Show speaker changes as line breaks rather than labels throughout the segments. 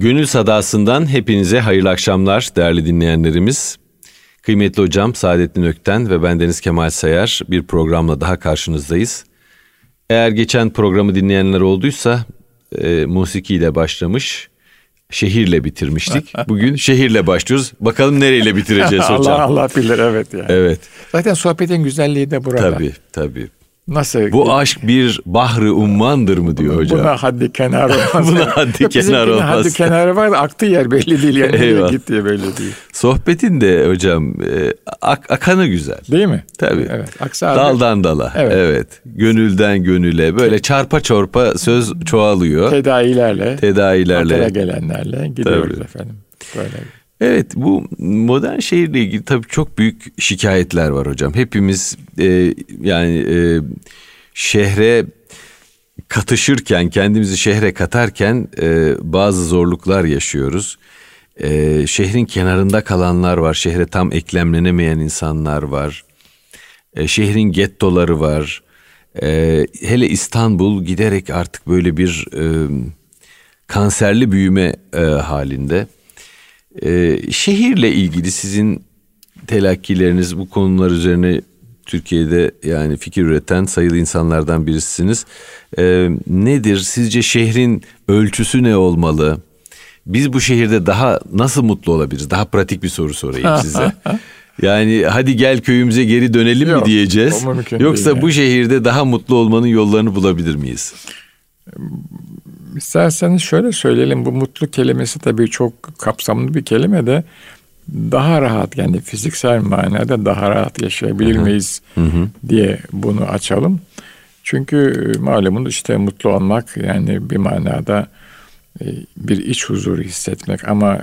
Gönül Sadası'ndan hepinize hayırlı akşamlar değerli dinleyenlerimiz. Kıymetli hocam Saadettin Ökten ve bendeniz Kemal Sayar bir programla daha karşınızdayız. Eğer geçen programı dinleyenler olduysa e, musiki ile başlamış, şehirle bitirmiştik. Bugün şehirle başlıyoruz. Bakalım nereyle bitireceğiz hocam.
Allah Allah bilir evet yani.
Evet.
Zaten sohbetin güzelliği de burada.
Tabii tabii.
Nasıl?
Bu aşk bir bahri ummandır mı diyor hocam.
Buna haddi kenar olmaz.
Buna haddi kenar olmaz.
Haddi kenarı var da aktığı yer belli değil. Yani nereye
Eyvallah.
gittiği belli değil.
Sohbetin de hocam e, ak- akanı güzel.
Değil mi?
Tabii.
Evet. Halde-
Daldan dala. Evet.
Evet.
Gönülden gönüle böyle çarpa çorpa söz çoğalıyor.
Tedavilerle,
Tedavilerle.
otele gelenlerle gidiyoruz
Tabii.
efendim. Böyle.
Evet bu modern şehirle ilgili tabii çok büyük şikayetler var hocam. Hepimiz e, yani e, şehre katışırken kendimizi şehre katarken e, bazı zorluklar yaşıyoruz. E, şehrin kenarında kalanlar var. Şehre tam eklemlenemeyen insanlar var. E, şehrin gettoları var. E, hele İstanbul giderek artık böyle bir e, kanserli büyüme e, halinde. E, şehirle ilgili sizin telakkileriniz bu konular üzerine Türkiye'de yani fikir üreten sayılı insanlardan birisiniz. E, nedir sizce şehrin ölçüsü ne olmalı? Biz bu şehirde daha nasıl mutlu olabiliriz? Daha pratik bir soru sorayım size. Yani hadi gel köyümüze geri dönelim mi
Yok,
diyeceğiz?
o mümkün
Yoksa bu şehirde daha mutlu olmanın yollarını bulabilir miyiz?
İsterseniz şöyle söyleyelim. Bu mutlu kelimesi tabii çok kapsamlı bir kelime de daha rahat yani fiziksel manada daha rahat yaşayabilir miyiz diye bunu açalım. Çünkü malumunuz işte mutlu olmak yani bir manada e, bir iç huzuru hissetmek ama e,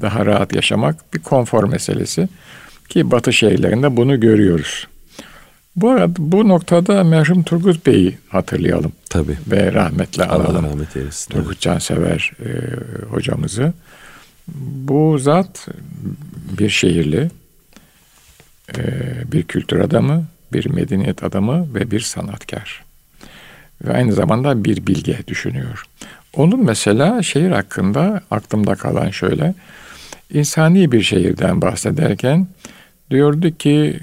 daha rahat yaşamak bir konfor meselesi ki Batı şehirlerinde bunu görüyoruz. Bu arada bu noktada merhum Turgut Bey'i hatırlayalım
Tabii.
ve rahmetle
Allah
analım.
rahmet eylesin.
Turgut Cansever e, hocamızı. Bu zat bir şehirli, e, bir kültür adamı, bir medeniyet adamı ve bir sanatkar. Ve aynı zamanda bir bilge düşünüyor. Onun mesela şehir hakkında aklımda kalan şöyle, insani bir şehirden bahsederken diyordu ki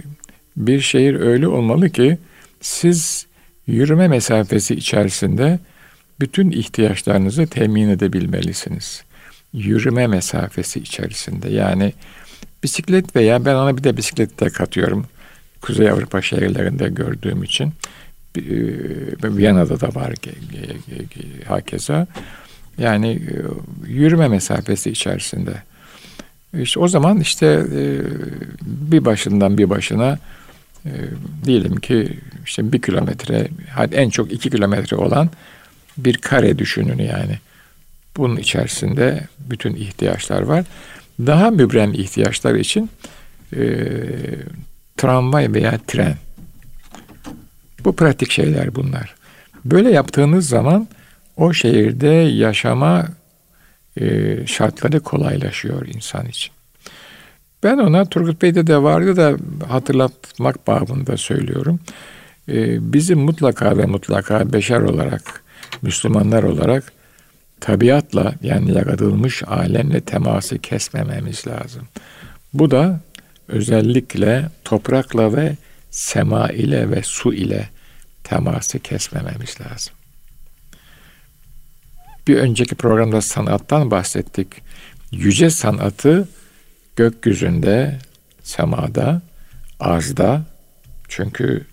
bir şehir öyle olmalı ki siz yürüme mesafesi içerisinde bütün ihtiyaçlarınızı temin edebilmelisiniz. Yürüme mesafesi içerisinde yani bisiklet veya ben ona bir de bisiklet de katıyorum. Kuzey Avrupa şehirlerinde gördüğüm için e, Viyana'da da var hakeza. Yani e, yürüme mesafesi içerisinde. İşte o zaman işte e, bir başından bir başına e, diyelim ki işte bir kilometre, hadi en çok iki kilometre olan bir kare düşünün yani. Bunun içerisinde bütün ihtiyaçlar var. Daha mübrem ihtiyaçlar için e, tramvay veya tren. Bu pratik şeyler bunlar. Böyle yaptığınız zaman o şehirde yaşama e, şartları kolaylaşıyor insan için. Ben ona Turgut Bey'de de vardı da hatırlatmak babında söylüyorum. E, bizim mutlaka ve mutlaka beşer olarak, Müslümanlar olarak tabiatla yani yaratılmış alemle teması kesmememiz lazım. Bu da özellikle toprakla ve sema ile ve su ile teması kesmememiz lazım. Bir önceki programda sanattan bahsettik. Yüce sanatı gökyüzünde, semada, arzda çünkü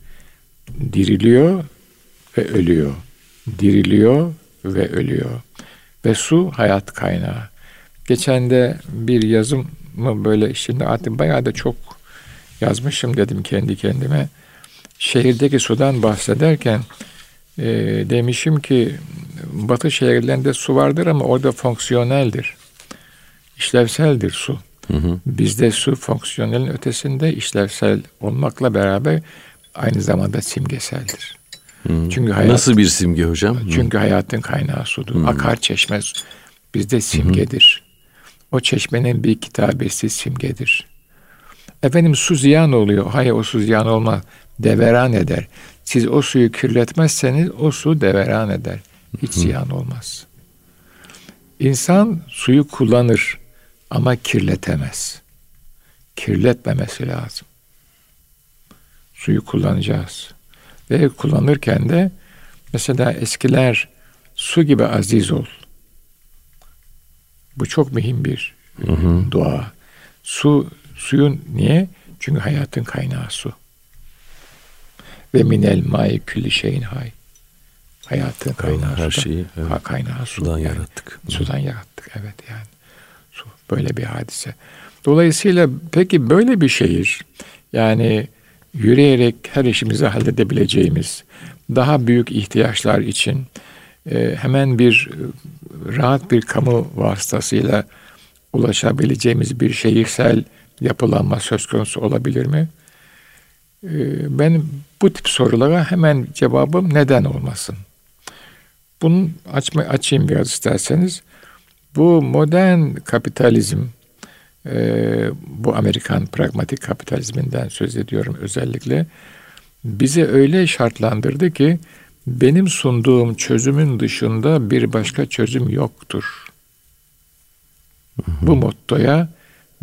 diriliyor ve ölüyor. Diriliyor ve ölüyor. Ve su hayat kaynağı. Geçen de bir yazım mı böyle şimdi artık bayağı da çok yazmışım dedim kendi kendime. Şehirdeki sudan bahsederken e, demişim ki batı şehirlerinde su vardır ama orada fonksiyoneldir. İşlevseldir su.
Hı hı.
Bizde su fonksiyonelin ötesinde işlevsel olmakla beraber aynı zamanda simgeseldir.
Hı.
Çünkü hayat,
Nasıl bir simge hocam?
çünkü hayatın kaynağı sudur. Akar çeşme bizde simgedir. O çeşmenin bir kitabesi simgedir. Efendim su ziyan oluyor. Hayır o su ziyan olmaz. Deveran eder. Siz o suyu kirletmezseniz o su deveran eder. Hiç ziyan olmaz. İnsan suyu kullanır ama kirletemez. Kirletmemesi lazım. Suyu kullanacağız. Ve kullanırken de mesela eskiler su gibi aziz ol. Bu çok mühim bir hı hı. dua. Su, suyun niye? Çünkü hayatın kaynağı su. Ve minel mai külli şeyin hay. Hayatın kaynağı
Her şeyi
evet. kaynağı su.
Sudan yani. yarattık.
Sudan yarattık evet yani. Böyle bir hadise. Dolayısıyla peki böyle bir şehir yani yürüyerek her işimizi halledebileceğimiz daha büyük ihtiyaçlar için e, hemen bir e, rahat bir kamu vasıtasıyla ulaşabileceğimiz bir şehirsel yapılanma söz konusu olabilir mi? E, ben bu tip sorulara hemen cevabım neden olmasın? Bunu açma, açayım biraz isterseniz. Bu modern kapitalizm, e, bu Amerikan pragmatik kapitalizminden söz ediyorum özellikle, bize öyle şartlandırdı ki benim sunduğum çözümün dışında bir başka çözüm yoktur. Hı hı. Bu mottoya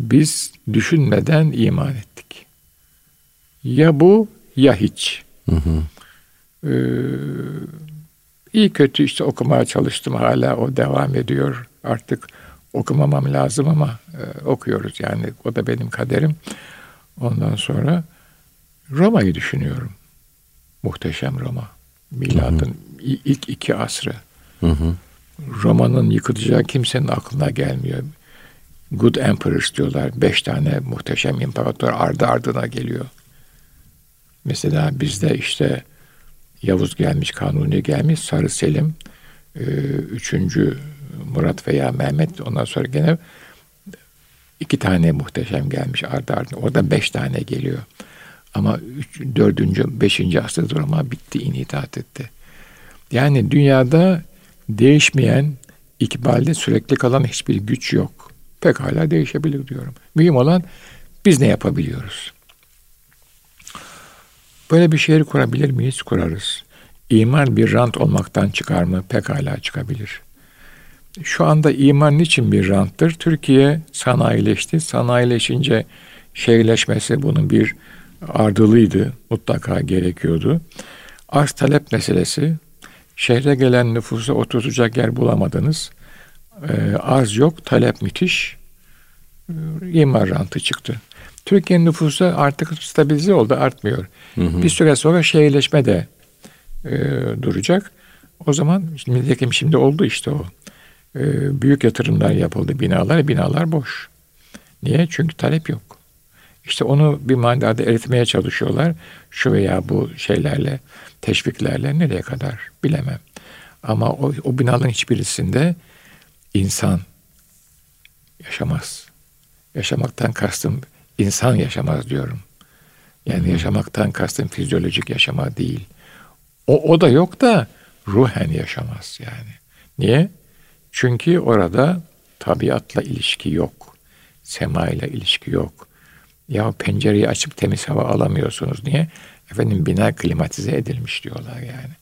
biz düşünmeden iman ettik. Ya bu ya hiç. Hı hı. Ee, iyi kötü işte okumaya çalıştım hala o devam ediyor. Artık okumamam lazım ama e, okuyoruz yani o da benim kaderim. Ondan sonra Roma'yı düşünüyorum. Muhteşem Roma. Miladın hı hı. ilk iki asrı. Hı hı. Roma'nın yıkılacağı kimsenin aklına gelmiyor. Good Emperors diyorlar. Beş tane muhteşem imparator ardı ardına geliyor. Mesela bizde işte Yavuz gelmiş, Kanuni gelmiş, Sarı Selim, e, üçüncü Murat veya Mehmet ondan sonra gene iki tane muhteşem gelmiş ardı ardına. Orada beş tane geliyor. Ama üç, dördüncü, beşinci asırda Roma bitti, inhitat etti. Yani dünyada değişmeyen, ikbalde sürekli kalan hiçbir güç yok. Pekala değişebilir diyorum. Mühim olan biz ne yapabiliyoruz? Böyle bir şehir kurabilir miyiz? Kurarız. İman bir rant olmaktan çıkar mı? Pekala çıkabilir. Şu anda iman niçin bir ranttır? Türkiye sanayileşti. Sanayileşince şehirleşmesi bunun bir ardılıydı. Mutlaka gerekiyordu. Arz talep meselesi. Şehre gelen nüfusa oturtacak yer bulamadınız. Ee, arz yok, talep müthiş. Ee, imar rantı çıktı. Türkiye'nin nüfusu artık stabilize oldu, artmıyor. Hı hı. Bir süre sonra şehirleşme de e, duracak. O zaman şimdi, şimdi oldu işte o. E, büyük yatırımlar yapıldı binalar, binalar boş. Niye? Çünkü talep yok. İşte onu bir manada eritmeye çalışıyorlar. Şu veya bu şeylerle, teşviklerle nereye kadar bilemem. Ama o, o binaların hiçbirisinde insan yaşamaz. Yaşamaktan kastım insan yaşamaz diyorum. Yani hmm. yaşamaktan kastım fizyolojik yaşama değil. O, o da yok da ruhen yaşamaz yani. Niye? Çünkü orada tabiatla ilişki yok. Sema ile ilişki yok. Ya pencereyi açıp temiz hava alamıyorsunuz. Niye? Efendim bina klimatize edilmiş diyorlar yani.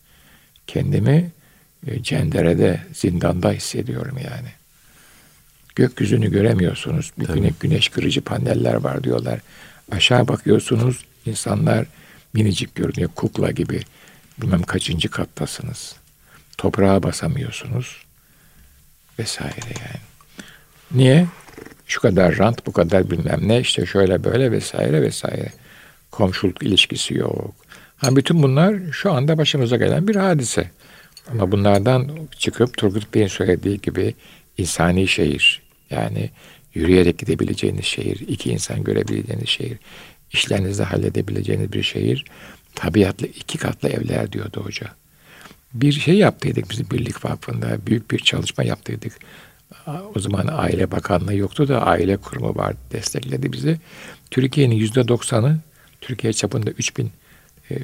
Kendimi e, cenderede, zindanda hissediyorum yani. Gökyüzünü göremiyorsunuz. Bir güne, güneş kırıcı paneller var diyorlar. Aşağı bakıyorsunuz insanlar minicik görünüyor. Kukla gibi. Bilmem kaçıncı kattasınız. Toprağa basamıyorsunuz. Vesaire yani. Niye? Şu kadar rant, bu kadar bilmem ne, işte şöyle böyle vesaire vesaire. Komşuluk ilişkisi yok. Ha, bütün bunlar şu anda başımıza gelen bir hadise. Ama bunlardan çıkıp Turgut Bey'in söylediği gibi insani şehir, yani yürüyerek gidebileceğiniz şehir, iki insan görebileceğiniz şehir, işlerinizde halledebileceğiniz bir şehir, tabiatlı iki katlı evler diyordu hoca. Bir şey yaptıydık biz Birlik Vakfı'nda, büyük bir çalışma yaptıydık. O zaman Aile Bakanlığı yoktu da aile kurumu vardı, destekledi bizi. Türkiye'nin yüzde doksanı, Türkiye çapında 3000 e,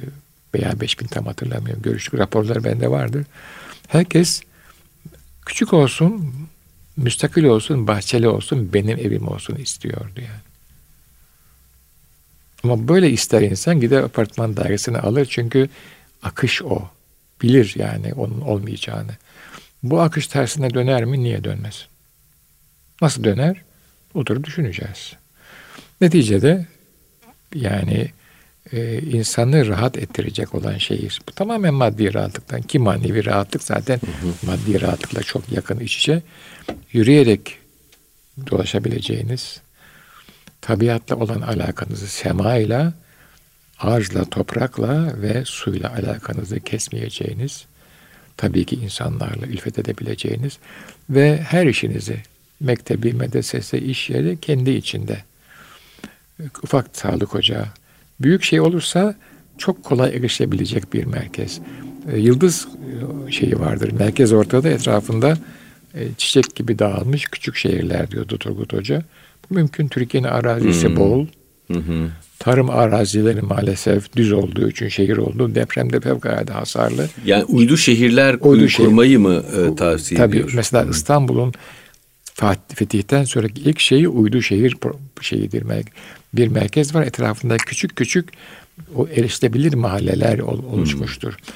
veya 5000 tam hatırlamıyorum. Görüştük raporlar bende vardır. Herkes küçük olsun, müstakil olsun, bahçeli olsun, benim evim olsun istiyordu yani. Ama böyle ister insan gider apartman dairesini alır çünkü akış o. Bilir yani onun olmayacağını. Bu akış tersine döner mi? Niye dönmez? Nasıl döner? Oturup düşüneceğiz. Neticede yani e, insanı rahat ettirecek olan şehir. Bu tamamen maddi rahatlıktan ki manevi rahatlık zaten hı hı. maddi rahatlıkla çok yakın iç içe. Yürüyerek dolaşabileceğiniz, tabiatla olan alakanızı semayla, ağaçla, toprakla ve suyla alakanızı kesmeyeceğiniz, tabii ki insanlarla ilfet edebileceğiniz ve her işinizi mektebi, medresesi, iş yeri kendi içinde ufak sağlık ocağı, büyük şey olursa çok kolay erişilebilecek bir merkez. E, yıldız e, şeyi vardır. Merkez ortada etrafında e, çiçek gibi dağılmış küçük şehirler diyordu Turgut Hoca. Bu mümkün. Türkiye'nin arazisi hmm. bol. Hmm. Tarım arazileri maalesef düz olduğu için şehir oldu. Depremde fevkalade hasarlı.
Yani uydu şehirler uydu kurmayı şehir. mı e, tavsiye
Tabii,
ediyor?
Mesela. İstanbul'un Fetih'ten sonraki ilk şeyi uydu şehir şeyidir. Bir merkez var etrafında küçük küçük o erişilebilir mahalleler oluşmuştur. Hmm.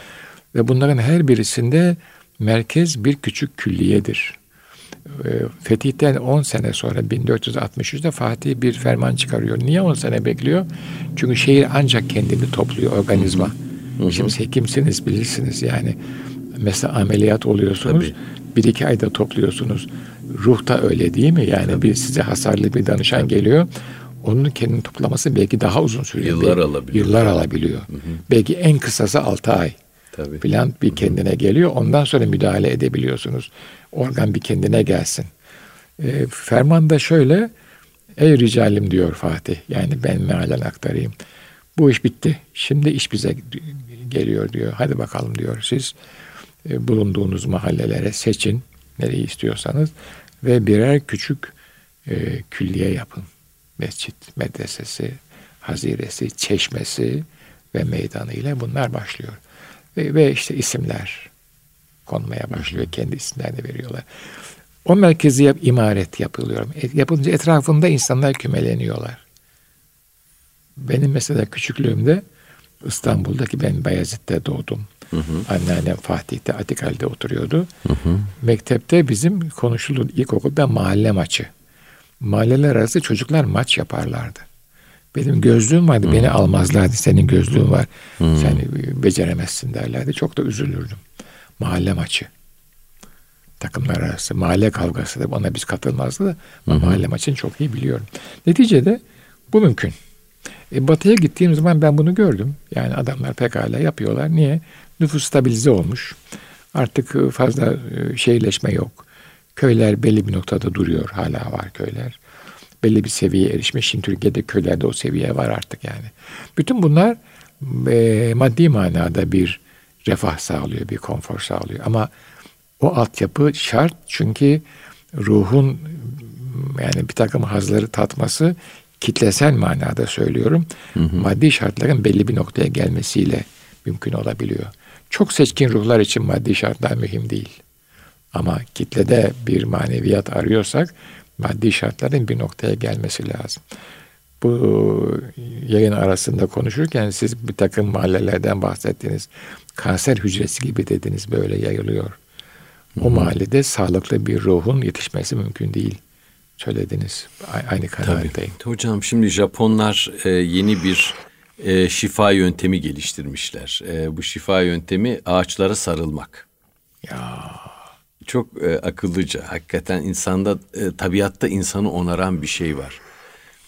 Ve bunların her birisinde merkez bir küçük külliyedir. Ee, Fetih'ten 10 sene sonra 1463'te Fatih bir ferman çıkarıyor. Niye 10 sene bekliyor? Çünkü şehir ancak kendini topluyor organizma. Hı hı. Şimdi hekimsiniz bilirsiniz yani. Mesela ameliyat oluyorsunuz. Tabii. Bir iki ayda topluyorsunuz. Ruh da öyle değil mi? Yani Tabii. bir size hasarlı bir danışan Tabii. geliyor. Onun kendini toplaması belki daha uzun sürüyor.
Yıllar belki, alabiliyor.
Yıllar alabiliyor. Hı hı. Belki en kısası 6 ay. Tabii. Plant bir kendine geliyor. Ondan sonra müdahale edebiliyorsunuz. Organ bir kendine gelsin. E, ferman şöyle. Ey ricalim diyor Fatih. Yani ben mealen aktarayım. Bu iş bitti. Şimdi iş bize geliyor diyor. Hadi bakalım diyor. Siz e, bulunduğunuz mahallelere seçin. Nereyi istiyorsanız. Ve birer küçük e, külliye yapın. Mescit, medresesi, haziresi, çeşmesi ve meydanı ile bunlar başlıyor. Ve, ve işte isimler konmaya başlıyor. Kendi isimlerini veriyorlar. O merkezi yap, imaret yapılıyor. E, yapılınca etrafında insanlar kümeleniyorlar. Benim mesela küçüklüğümde İstanbul'daki ben Bayezid'de doğdum. Hı hı. Anneannem Fatih'te Atikal'de oturuyordu. Hı hı. Mektepte bizim konuşuldu ilkokulda mahalle maçı. Mahalleler arası çocuklar maç yaparlardı. Benim gözlüğüm vardı. Hmm. Beni almazlardı. Senin gözlüğün var. Hmm. Sen beceremezsin derlerdi. Çok da üzülürdüm. Mahalle maçı. Takımlar arası. Mahalle kavgası da ona biz katılmazdı da. Ama mahalle maçını çok iyi biliyorum. Neticede bu mümkün. E, batı'ya gittiğim zaman ben bunu gördüm. Yani adamlar pekala yapıyorlar. Niye? Nüfus stabilize olmuş. Artık fazla e, şeyleşme yok. Köyler belli bir noktada duruyor. Hala var köyler belli bir seviyeye erişmiş. Şimdi Türkiye'de köylerde o seviye var artık yani. Bütün bunlar e, maddi manada bir refah sağlıyor, bir konfor sağlıyor. Ama o altyapı şart çünkü ruhun yani bir takım hazları tatması kitlesel manada söylüyorum. Hı hı. Maddi şartların belli bir noktaya gelmesiyle mümkün olabiliyor. Çok seçkin ruhlar için maddi şartlar mühim değil. Ama kitlede bir maneviyat arıyorsak maddi şartların bir noktaya gelmesi lazım. Bu yayın arasında konuşurken siz bir takım mahallelerden bahsettiniz. Kanser hücresi gibi dediniz böyle yayılıyor. O hmm. mahallede sağlıklı bir ruhun yetişmesi mümkün değil. Söylediniz. Aynı kanaatteyim.
Hocam şimdi Japonlar e, yeni bir e, şifa yöntemi geliştirmişler. E, bu şifa yöntemi ağaçlara sarılmak.
Ya
çok e, akıllıca. Hakikaten insanda, e, tabiatta insanı onaran bir şey var.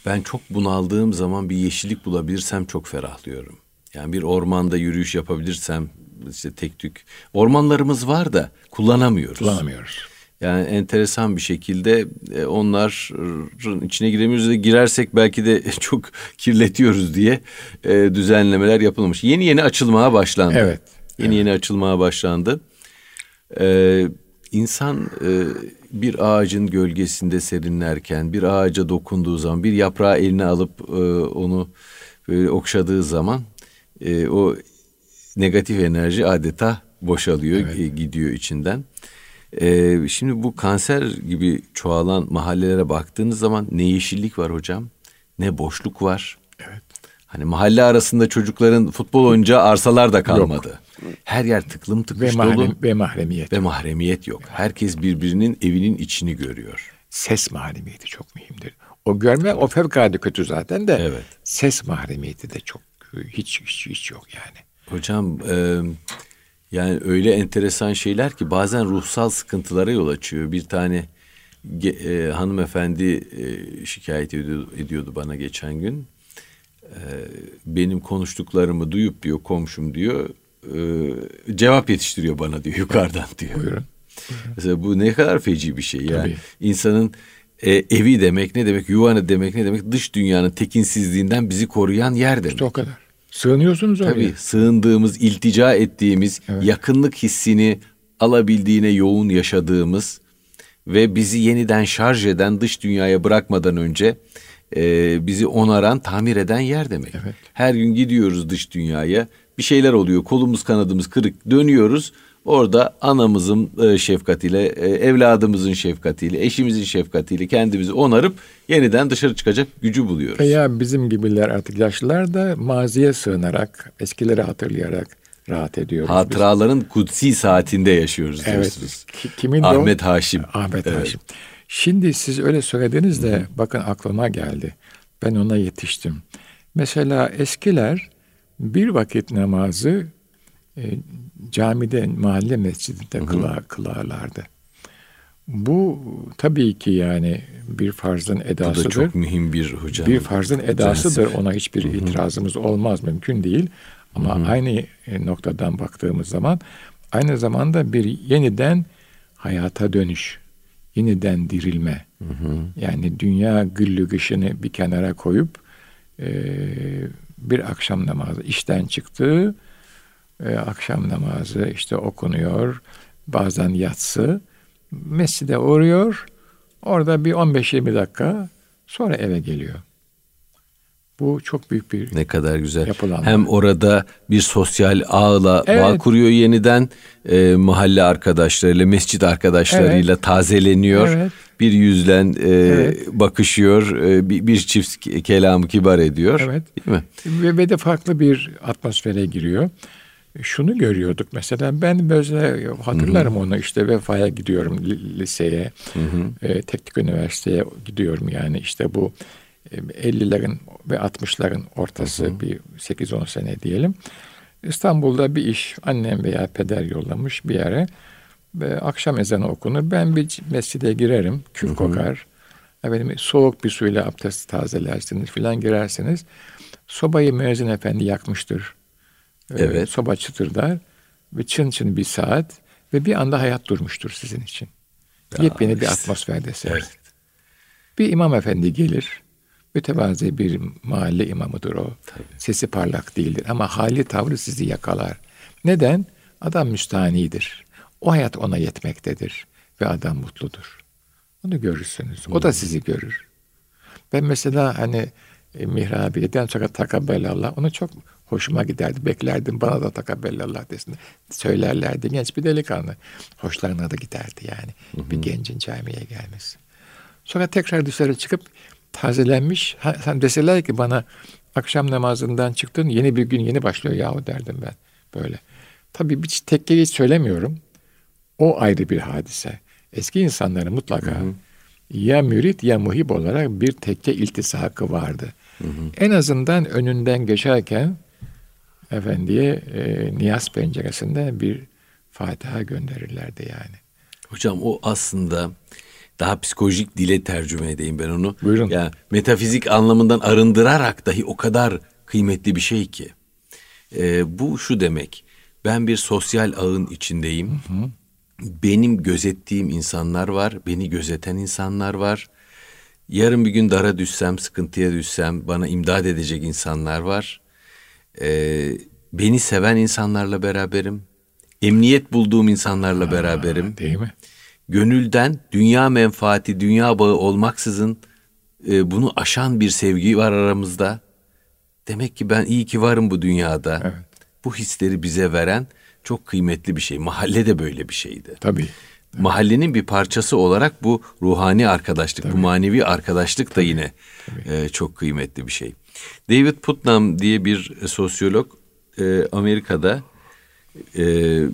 Ben çok bunaldığım zaman bir yeşillik bulabilirsem çok ferahlıyorum. Yani bir ormanda yürüyüş yapabilirsem işte tek tük. Ormanlarımız var da kullanamıyoruz.
Kullanamıyoruz.
Yani enteresan bir şekilde e, onların içine giremiyoruz da girersek belki de çok kirletiyoruz diye e, düzenlemeler yapılmış. Yeni yeni açılmaya başlandı.
Evet.
Yeni
evet.
yeni açılmaya başlandı. Ee, İnsan e, bir ağacın gölgesinde serinlerken, bir ağaca dokunduğu zaman, bir yaprağı eline alıp e, onu böyle okşadığı zaman e, o negatif enerji adeta boşalıyor, evet. e, gidiyor içinden. E, şimdi bu kanser gibi çoğalan mahallelere baktığınız zaman ne yeşillik var hocam, ne boşluk var.
Evet.
Hani mahalle arasında çocukların futbol oynayacağı arsalar da kalmadı. Her yer tıklım tıkış
Ve,
dolu
mahrem, ve mahremiyet.
ve mahremiyet yok. Herkes birbirinin evinin içini görüyor.
Ses mahremiyeti çok mühimdir. O görme o fevkalade kötü zaten de
Evet.
ses mahremiyeti de çok hiç hiç, hiç yok yani.
Hocam e, yani öyle enteresan şeyler ki bazen ruhsal sıkıntılara yol açıyor. Bir tane e, hanımefendi e, şikayet ediyordu, ediyordu bana geçen gün. E, benim konuştuklarımı duyup diyor komşum diyor e, cevap yetiştiriyor bana diyor yukarıdan diyor.
Buyurun.
Mesela bu ne kadar feci bir şey yani.
Tabii.
İnsanın e, evi demek ne demek, yuvanı demek ne demek, dış dünyanın tekinsizliğinden bizi koruyan yer demek.
İşte o kadar. Sığınıyorsunuz oraya.
Tabii sığındığımız, iltica ettiğimiz, yakınlık hissini alabildiğine yoğun yaşadığımız ve bizi yeniden şarj eden dış dünyaya bırakmadan önce e, bizi onaran, tamir eden yer demek.
Evet.
Her gün gidiyoruz dış dünyaya, bir şeyler oluyor, kolumuz kanadımız kırık, dönüyoruz. Orada anamızın e, şefkatiyle, e, evladımızın şefkatiyle, eşimizin şefkatiyle kendimizi onarıp yeniden dışarı çıkacak gücü buluyoruz.
Veya bizim gibiler artık yaşlılar da maziye sığınarak, eskileri hatırlayarak rahat ediyoruz. biz.
Hatıraların kutsi saatinde yaşıyoruz
Evet.
diyorsunuz.
Ki- Kimin de o?
Ahmet Haşim.
Ahmet
Evet.
Haşim. Şimdi siz öyle söylediniz de bakın aklıma geldi. Ben ona yetiştim. Mesela eskiler bir vakit namazı e, camide, mahalle mescidinde kıla, kılarlardı. Bu tabii ki yani bir farzın
Bu da
edasıdır.
çok mühim bir hocam.
bir farzın edasıdır. Ona hiçbir itirazımız olmaz, mümkün değil. Ama aynı e, noktadan baktığımız zaman aynı zamanda bir yeniden hayata dönüş, yeniden dirilme. Yani dünya güllü gışını bir kenara koyup e, bir akşam namazı işten çıktı, e, akşam namazı işte okunuyor, bazen yatsı, mescide uğruyor, orada bir 15-20 dakika sonra eve geliyor. Bu çok büyük bir
Ne kadar güzel.
Yapılanlar.
Hem orada bir sosyal ağla bağ
Evet.
kuruyor yeniden. E, mahalle arkadaşlarıyla, mescit arkadaşlarıyla tazeleniyor.
Evet.
Bir yüzlen e,
Evet.
bakışıyor. e, bir, bir çift ke- kelamı kibar ediyor.
Evet.
Değil mi?
ve, ve de farklı bir atmosfere giriyor. Şunu görüyorduk mesela ben böyle hatırlarım onu işte vefaya gidiyorum li- liseye, e, teknik üniversiteye gidiyorum yani işte bu e, 50'lerin ve 60'ların ortası bir 8-10 sene diyelim. İstanbul'da bir iş annem veya peder yollamış bir yere ve akşam ezanı okunur. Ben bir mescide girerim, kül kokar. Efendim, soğuk bir suyla abdest tazelersiniz filan girersiniz. Sobayı müezzin efendi yakmıştır. Ee,
Evet.
Soba çıtırdar ve çın çın bir saat ve bir anda hayat durmuştur sizin için. Yepyeni bir
işte.
atmosferdesiniz.
Evet.
Bir imam efendi gelir. Mütevazi bir mahalle imamıdır o. Sesi parlak değildir ama hali tavrı sizi yakalar. Neden? Adam müstahanidir. O hayat ona yetmektedir ve adam mutludur. Onu görürsünüz. O da sizi görür. Ben mesela hani e, mihrabiyeden sonra takabbelallah onu çok hoşuma giderdi. Beklerdim bana da takabbelallah desin. Söylerlerdi. Genç bir delikanlı. Hoşlarına da giderdi yani. Bir gencin camiye gelmesi. Sonra tekrar dışarı çıkıp tazelenmiş. Ha, sen deseler ki bana akşam namazından çıktın yeni bir gün yeni başlıyor yahu derdim ben böyle. Tabii bir tekkeyi hiç söylemiyorum. O ayrı bir hadise. Eski insanların mutlaka ya mürit ya muhib olarak bir tekke iltisakı vardı. En azından önünden geçerken efendiye e, niyaz penceresinde bir Fatiha gönderirlerdi yani.
Hocam o aslında daha psikolojik dile tercüme edeyim ben onu.
Buyurun.
Ya metafizik anlamından arındırarak dahi o kadar kıymetli bir şey ki. Ee, bu şu demek. Ben bir sosyal ağın içindeyim. Benim gözettiğim insanlar var, beni gözeten insanlar var. Yarın bir gün dara düşsem, sıkıntıya düşsem bana imdad edecek insanlar var. Ee, beni seven insanlarla beraberim. Emniyet bulduğum insanlarla beraberim
Değil mi?
Gönülden dünya menfaati, dünya bağı olmaksızın e, bunu aşan bir sevgi var aramızda. Demek ki ben iyi ki varım bu dünyada.
Evet.
Bu hisleri bize veren çok kıymetli bir şey. Mahalle de böyle bir şeydi.
Tabii.
Mahallenin bir parçası olarak bu ruhani arkadaşlık, bu manevi arkadaşlık da yine e, çok kıymetli bir şey. David Putnam diye bir sosyolog e, Amerika'da e,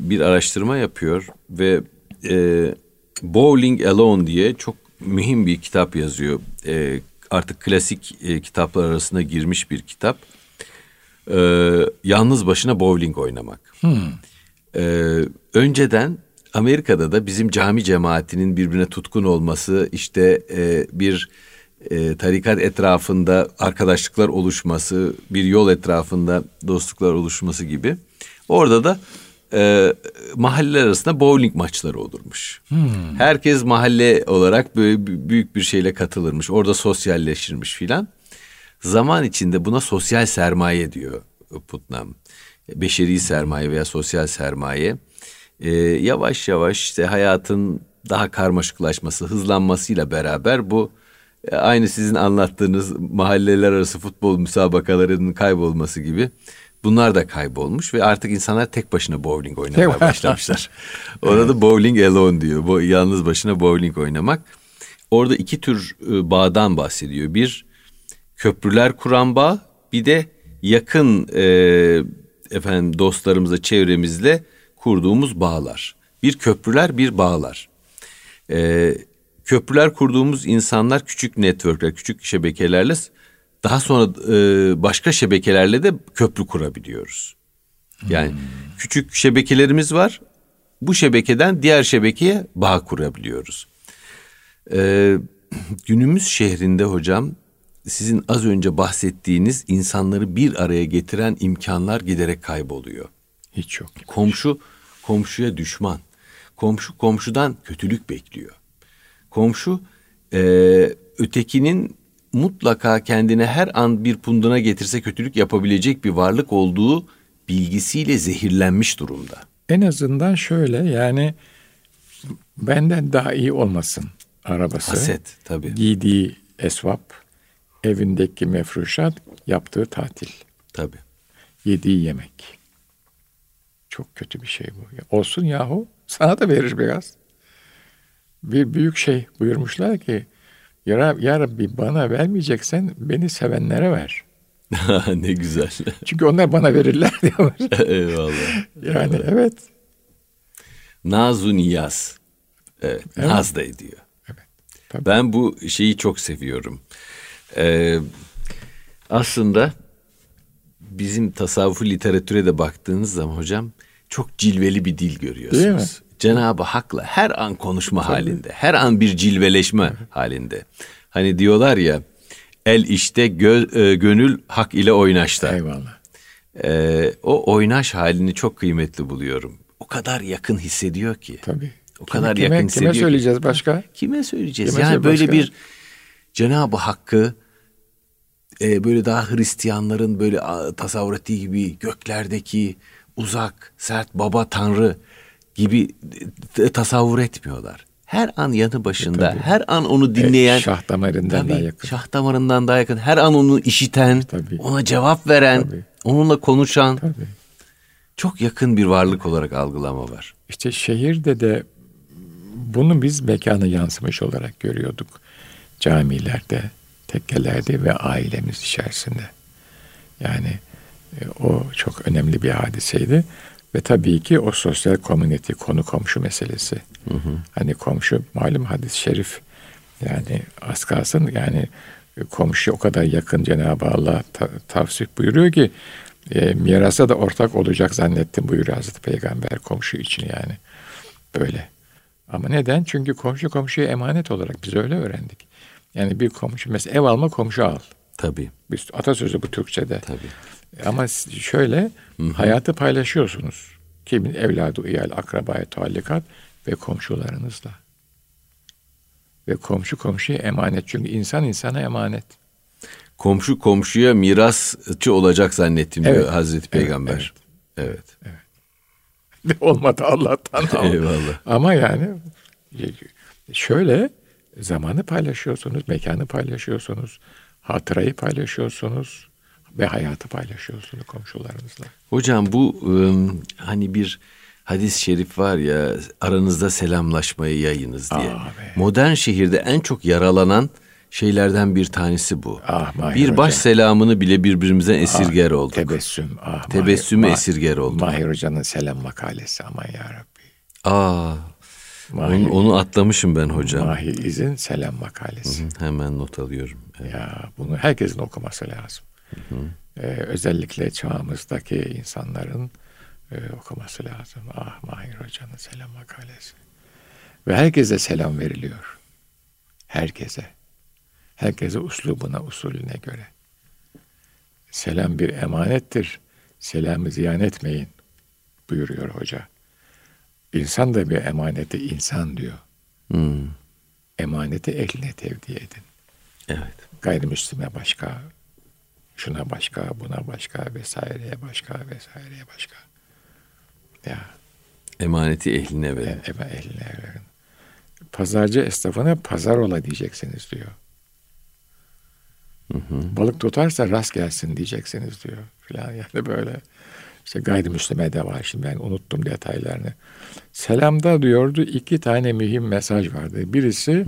bir araştırma yapıyor ve e, Bowling Alone diye çok mühim bir kitap yazıyor. E, artık klasik e, kitaplar arasında girmiş bir kitap. E, yalnız başına bowling oynamak. Hmm. E, önceden Amerika'da da bizim cami cemaatinin birbirine tutkun olması, işte e, bir e, tarikat etrafında arkadaşlıklar oluşması, bir yol etrafında dostluklar oluşması gibi. Orada da e, mahalleler arasında bowling maçları olurmuş. Hmm. Herkes mahalle olarak böyle büyük bir şeyle katılırmış. Orada sosyalleşirmiş filan. Zaman içinde buna sosyal sermaye diyor Putnam. Beşeri sermaye veya sosyal sermaye. E, yavaş yavaş işte hayatın daha karmaşıklaşması, hızlanmasıyla beraber bu e, aynı sizin anlattığınız mahalleler arası futbol müsabakalarının kaybolması gibi bunlar da kaybolmuş ve artık insanlar tek başına bowling oynamaya başlamışlar. Orada da bowling alone diyor. Bu yalnız başına bowling oynamak. Orada iki tür e, bağdan bahsediyor. Bir köprüler kuran bağ, bir de yakın e, efendim dostlarımızla, çevremizle kurduğumuz bağlar. Bir köprüler, bir bağlar. E, köprüler kurduğumuz insanlar küçük networkler, küçük şebekelerle daha sonra e, başka şebekelerle de köprü kurabiliyoruz. Yani hmm. küçük şebekelerimiz var. Bu şebekeden diğer şebekeye bağ kurabiliyoruz. Ee, günümüz şehrinde hocam sizin az önce bahsettiğiniz insanları bir araya getiren imkanlar giderek kayboluyor.
Hiç yok.
Komşu komşuya düşman. Komşu komşudan kötülük bekliyor. Komşu e, ötekinin mutlaka kendine her an bir punduna getirse kötülük yapabilecek bir varlık olduğu bilgisiyle zehirlenmiş durumda.
En azından şöyle yani benden daha iyi olmasın arabası.
Haset tabii.
Giydiği esvap, evindeki mefruşat, yaptığı tatil.
Tabii.
Yediği yemek. Çok kötü bir şey bu. Olsun yahu sana da verir biraz. Bir büyük şey buyurmuşlar ki ya, ya Rabbi bana vermeyeceksen beni sevenlere ver.
ne güzel.
Çünkü onlar bana verirler diyor.
Eyvallah.
Yani Eyvallah. evet.
Nazu niyaz. Evet, evet. Naz da ediyor. Evet. Tabii. Ben bu şeyi çok seviyorum. Ee, aslında bizim tasavvufu literatüre de baktığınız zaman hocam çok cilveli bir dil görüyorsunuz. Değil mi? Cenab-ı Hak'la her an konuşma Tabii. halinde, her an bir cilveleşme halinde. Hani diyorlar ya, el işte gö, e, gönül hak ile oynaşta.
Eyvallah.
Ee, o oynaş halini çok kıymetli buluyorum. O kadar yakın hissediyor ki.
Tabii.
O kime, kadar
kime,
yakın
hissediyor. Kime söyleyeceğiz başka?
Kime söyleyeceğiz? Kime yani böyle başka? bir Cenab-ı Hakk'ı e, böyle daha Hristiyanların böyle tasavvur ettiği gibi göklerdeki uzak, sert baba tanrı gibi tasavvur etmiyorlar. Her an yanı başında, e, her an onu dinleyen,
e, şah damarından tabii, daha yakın.
Şah damarından daha yakın. Her an onu işiten, tabii. ona cevap veren, tabii. onunla konuşan. Tabii. Çok yakın bir varlık olarak algılama var.
İşte şehirde de bunu biz mekanı yansımış olarak görüyorduk. Camilerde, tekkelerde ve ailemiz içerisinde. Yani e, o çok önemli bir hadiseydi. Ve tabii ki o sosyal komünite, konu komşu meselesi. Hı hı. Hani komşu malum hadis-i şerif yani az kalsın yani komşu o kadar yakın Cenab-ı Allah ta- tavsif buyuruyor ki e, mirasa da ortak olacak zannettim buyuruyor Hazreti Peygamber komşu için yani. Böyle. Ama neden? Çünkü komşu komşuya emanet olarak biz öyle öğrendik. Yani bir komşu mesela ev alma komşu al.
Tabii.
Bir atasözü bu Türkçe'de.
Tabii.
Ama şöyle Hı-hı. hayatı paylaşıyorsunuz. Kimin evladı, iyal, akrabaya tallikat ve komşularınızla. Ve komşu komşuya emanet. Çünkü insan insana emanet.
Komşu komşuya mirasçı olacak zannettim evet. diyor Hazreti Peygamber. Evet. Evet.
evet. Olmadı Allah'tan.
Eyvallah.
Ama yani şöyle zamanı paylaşıyorsunuz, mekanı paylaşıyorsunuz, hatırayı paylaşıyorsunuz ve hayatı paylaşıyorsunuz komşularınızla.
Hocam bu ıı, hani bir hadis-i şerif var ya aranızda selamlaşmayı yayınız diye. Abi. Modern şehirde en çok yaralanan şeylerden bir tanesi bu.
Ah, Mahir
bir
Hoca.
baş selamını bile birbirimizden esirger olduk.
Tebessüm. Ah,
Tebessümü
Mahir-
esirger olduk.
Mahir Hoca'nın selam makalesi aman ya Rabbi.
Aa,
Mahir,
onu, onu atlamışım ben hocam.
Mahir İz'in selam makalesi.
Hemen not alıyorum. Evet.
Ya bunu herkesin okuması lazım. Ee, özellikle çağımızdaki insanların e, okuması lazım. Ah Mahir Hoca'nın selam makalesi. Ve herkese selam veriliyor. Herkese. Herkese uslubuna, usulüne göre. Selam bir emanettir. Selamı ziyan etmeyin buyuruyor hoca. İnsan da bir emaneti insan diyor.
Hmm,
Emaneti ehline tevdi edin.
evet.
Gayrimüslime başka, şuna başka, buna başka, vesaireye başka, vesaireye başka. Ya
Emaneti ehline verin.
e- eme eline verin. Pazarcı esnafına pazar ola diyeceksiniz diyor. Balık tutarsa rast gelsin diyeceksiniz diyor. Filan yani böyle. İşte gayrimüslime de var. Şimdi ben unuttum detaylarını. Selamda diyordu iki tane mühim mesaj vardı. Birisi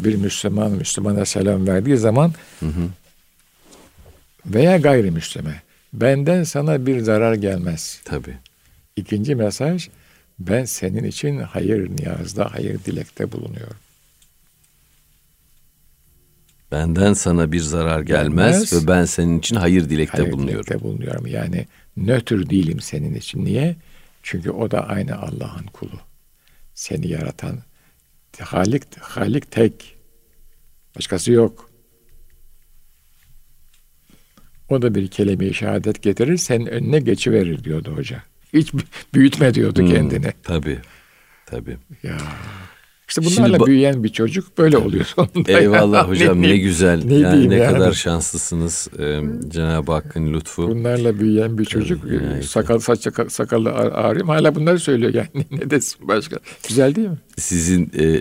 bir Müslüman Müslümana selam verdiği zaman veya gayrimüslime benden sana bir zarar gelmez.
Tabii.
İkinci mesaj ben senin için hayır niyazda, hayır dilekte bulunuyorum.
Benden sana bir zarar gelmez,
Gelmez.
ve ben senin için hayır dilekte
hayır
bulunuyorum.
dilekte bulunuyorum. Yani nötr değilim senin için. Niye? Çünkü o da aynı Allah'ın kulu. Seni yaratan Halik, Halik tek. Başkası yok. O da bir kelime-i şehadet getirir, senin önüne geçiverir diyordu hoca. Hiç büyütme diyordu
Hmm,
kendini.
Tabii. Tabii.
Ya. İşte
Şimdi
bunlarla
ba-
büyüyen bir çocuk böyle oluyor sonunda.
Eyvallah
ya.
hocam ne,
diyeyim?
güzel.
ne
yani ne
yani?
kadar şanslısınız Ee, Cenab-ı Hakk'ın lütfu.
Bunlarla büyüyen bir çocuk
yani.
sakal saç sakal- sakallı ağ- ağrıyor hala bunları söylüyor yani ne desin başka. Güzel değil mi?
Sizin e,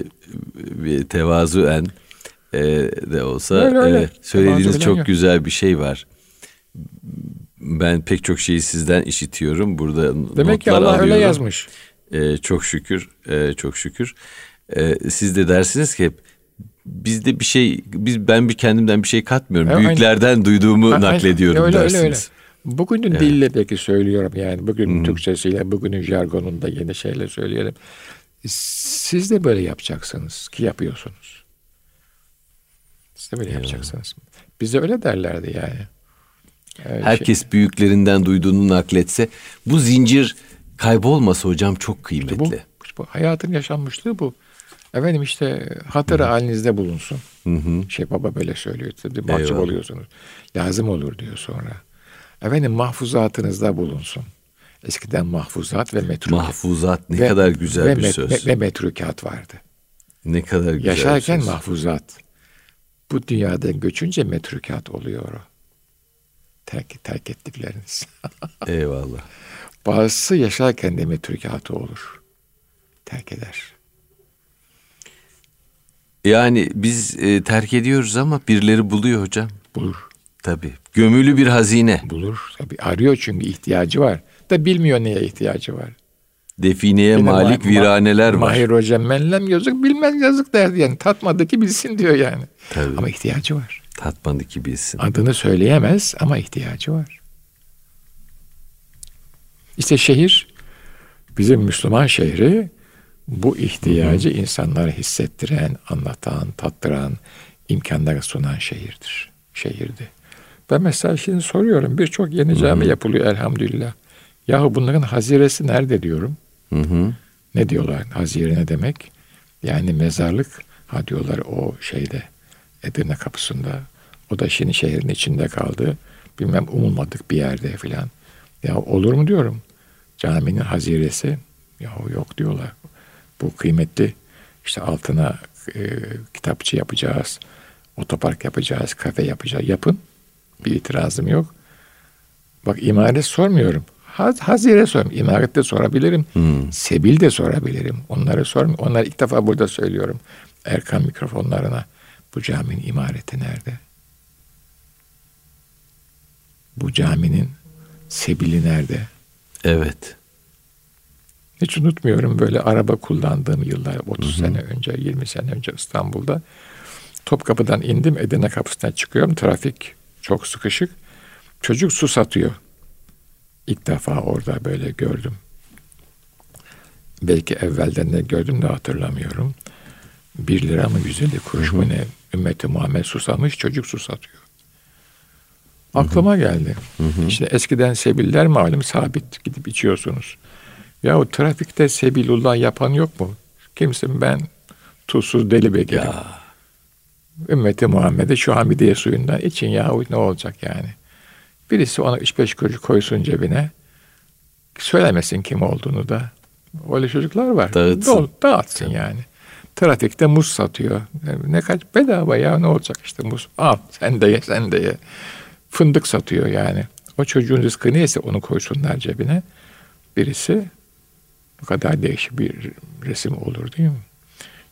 bir tevazuen e, de olsa
Öyle, öyle.
e, söylediğiniz çok güzel bir şey var. Ben pek çok şeyi sizden işitiyorum. Burada
Demek ki Allah öyle
alıyorum.
yazmış.
E, çok şükür, e, çok şükür. E, siz de dersiniz ki hep bizde bir şey, biz ben bir kendimden bir şey katmıyorum.
E, aynen.
Büyüklerden duyduğumu
Ha, aynen.
naklediyorum
öyle,
dersiniz.
Öyle, öyle. Bugünün dille peki söylüyorum yani. Bugün Türkçesiyle, bugünün jargonunda yeni şeyler söyleyelim. Siz de böyle yapacaksınız ki yapıyorsunuz. Siz de böyle yapacaksınız. Bize öyle derlerdi yani. Ee, şey-
Herkes büyüklerinden duyduğunu nakletse bu zincir kaybolmasa hocam çok kıymetli.
bu, bu hayatın yaşanmışlığı bu. Efendim işte hatırı halinizde bulunsun. Şey baba böyle söylüyor. Tabii mahcup
Eyvallah.
oluyorsunuz. Lazım olur diyor sonra. Efendim mahfuzatınızda bulunsun. Eskiden mahfuzat ve metrukat.
Mahfuzat ne
ve-
kadar güzel
ve
bir
met-
söz.
Ve, ve metrukat vardı.
ne kadar güzel
Yaşarken
söz.
mahfuzat. Bu dünyadan göçünce metrukat oluyor o. Terk, terk ettikleriniz.
Eyvallah.
Bazısı yaşarken de metrukatı olur. Terk eder.
Yani biz e, terk ediyoruz ama birileri buluyor hocam.
Bulur.
Tabii. Gömülü bir hazine.
Bulur. Tabii arıyor çünkü ihtiyacı var. Da bilmiyor neye ihtiyacı var.
Defineye
de
malik
ma- ma-
viraneler var.
Mahir hocam menlem yazık bilmez yazık derdi yani. Tatmadı ki bilsin diyor yani.
Tabii.
Ama ihtiyacı var.
Tatmadı ki bilsin.
Adını söyleyemez ama ihtiyacı var. İşte şehir bizim Müslüman şehri bu ihtiyacı insanlara hissettiren, anlatan, tattıran, imkanları sunan şehirdir. Şehirdi. Ben mesela şimdi soruyorum birçok yeni cami yapılıyor elhamdülillah. Yahu bunların haziresi nerede diyorum.
Hı hı.
Ne diyorlar hazire ne demek? Yani mezarlık ha diyorlar o şeyde Edirne kapısında. O da şimdi şehrin içinde kaldı. Bilmem umulmadık bir yerde filan. Ya olur mu diyorum. Caminin haziresi. Ya yok diyorlar. Bu kıymetli. İşte altına e, kitapçı yapacağız. Otopark yapacağız. Kafe yapacağız. Yapın. Bir itirazım yok. Bak imaret sormuyorum. Haz, hazire sormuyorum. İmaret de sorabilirim. Sebil de sorabilirim. Onları sormuyorum. Onları ilk defa burada söylüyorum. Erkan mikrofonlarına. Bu caminin imareti nerede? Bu caminin sebili nerede?
Evet.
Hiç unutmuyorum böyle araba kullandığım yıllar 30 sene önce 20 sene önce İstanbul'da Topkapı'dan indim Edirne kapısına çıkıyorum. Trafik çok sıkışık. Çocuk su satıyor. İlk defa orada böyle gördüm. Belki evvelden de gördüm de hatırlamıyorum. Bir lira mı yüz elli kuruş mu ne? Ümmeti Muhammed susamış çocuk su satıyor. Aklıma geldi. İşte eskiden sebiller malum sabit gidip içiyorsunuz. Ya o trafikte sebilullah yapan yok mu? Kimsin ben tuzsuz deli bekerim. Ya. Ümmeti Muhammed'e şu Hamidiye suyundan için yahu ne olacak yani. Birisi ona üç beş kuruş koysun cebine. Söylemesin kim olduğunu da. Öyle çocuklar var.
Dağıtsın.
dağıtsın yani. Trafikte muz satıyor. Ne kaç bedava ya ne olacak işte muz. Al sen de ye sen de ye. Fındık satıyor yani. O çocuğun rızkı neyse onu koysunlar cebine. Birisi bu kadar değişik bir resim olur değil mi?